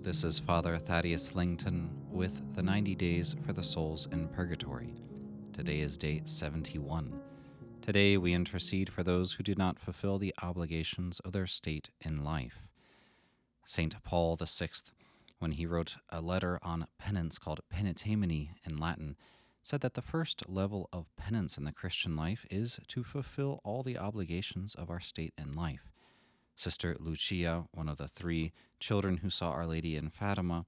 this is Father Thaddeus Langton with the 90 Days for the Souls in Purgatory. Today is day 71. Today we intercede for those who did not fulfill the obligations of their state in life. St. Paul VI, when he wrote a letter on penance called Paenitemini in Latin, said that the first level of penance in the Christian life is to fulfill all the obligations of our state in life. Sister Lucia, one of the three children who saw Our Lady in Fatima,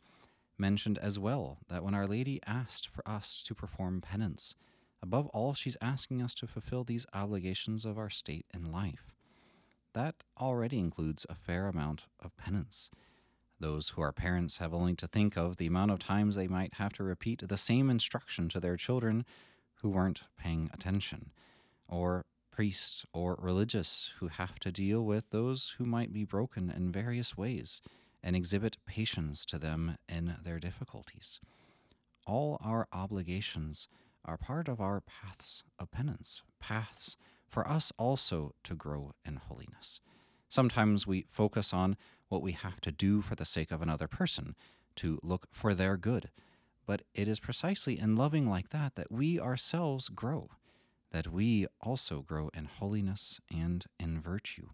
mentioned as well that when Our Lady asked for us to perform penance, above all, she's asking us to fulfill these obligations of our state in life. That already includes a fair amount of penance. Those who are parents have only to think of the amount of times they might have to repeat the same instruction to their children who weren't paying attention, or priests or religious who have to deal with those who might be broken in various ways and exhibit patience to them in their difficulties. All our obligations are part of our paths of penance, paths for us also to grow in holiness. Sometimes we focus on what we have to do for the sake of another person, to look for their good. But it is precisely in loving like that that we ourselves grow that we also grow in holiness and in virtue.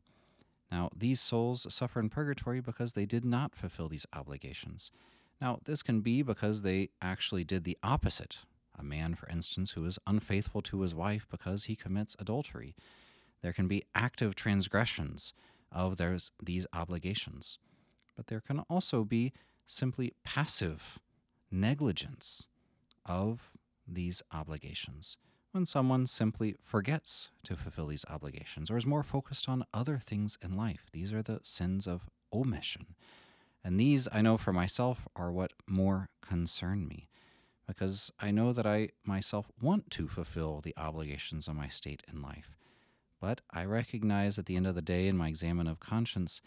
Now, these souls suffer in purgatory because they did not fulfill these obligations. Now, this can be because they actually did the opposite. A man, for instance, who is unfaithful to his wife because he commits adultery. There can be active transgressions of those, these obligations. But there can also be simply passive negligence of these obligations when someone simply forgets to fulfill these obligations or is more focused on other things in life. These are the sins of omission. And these, I know for myself, are what more concern me because I know that I myself want to fulfill the obligations of my state in life. But I recognize at the end of the day in my examen of conscience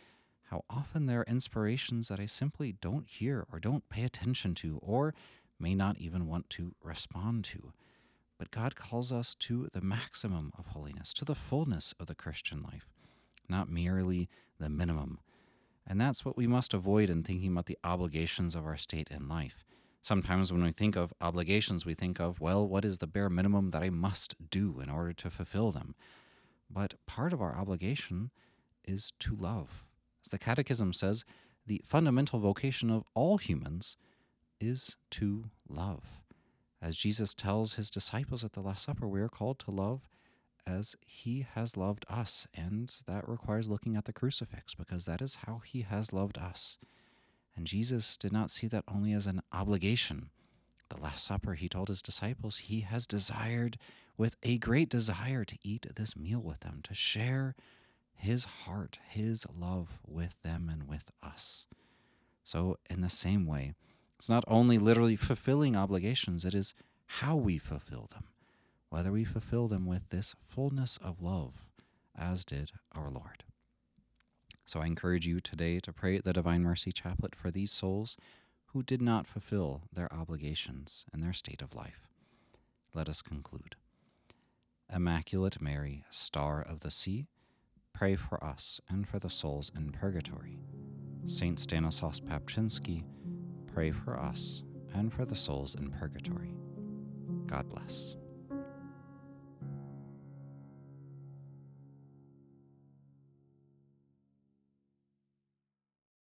how often there are inspirations that I simply don't hear or don't pay attention to or may not even want to respond to. But God calls us to the maximum of holiness, to the fullness of the Christian life, not merely the minimum. And that's what we must avoid in thinking about the obligations of our state in life. Sometimes when we think of obligations, we think of, well, what is the bare minimum that I must do in order to fulfill them? But part of our obligation is to love. As the Catechism says, the fundamental vocation of all humans is to love. As Jesus tells his disciples at the Last Supper, we are called to love as he has loved us. And that requires looking at the crucifix because that is how he has loved us. And Jesus did not see that only as an obligation. The Last Supper, he told his disciples, he has desired with a great desire to eat this meal with them, to share his heart, his love with them and with us. So, in the same way, it's not only literally fulfilling obligations, it is how we fulfill them, whether we fulfill them with this fullness of love, as did our Lord. So I encourage you today to pray the Divine Mercy Chaplet for these souls who did not fulfill their obligations in their state of life. Let us conclude. Immaculate Mary, Star of the Sea, pray for us and for the souls in purgatory. Saint Stanislaus Papczynski, pray for us and for the souls in purgatory. God bless.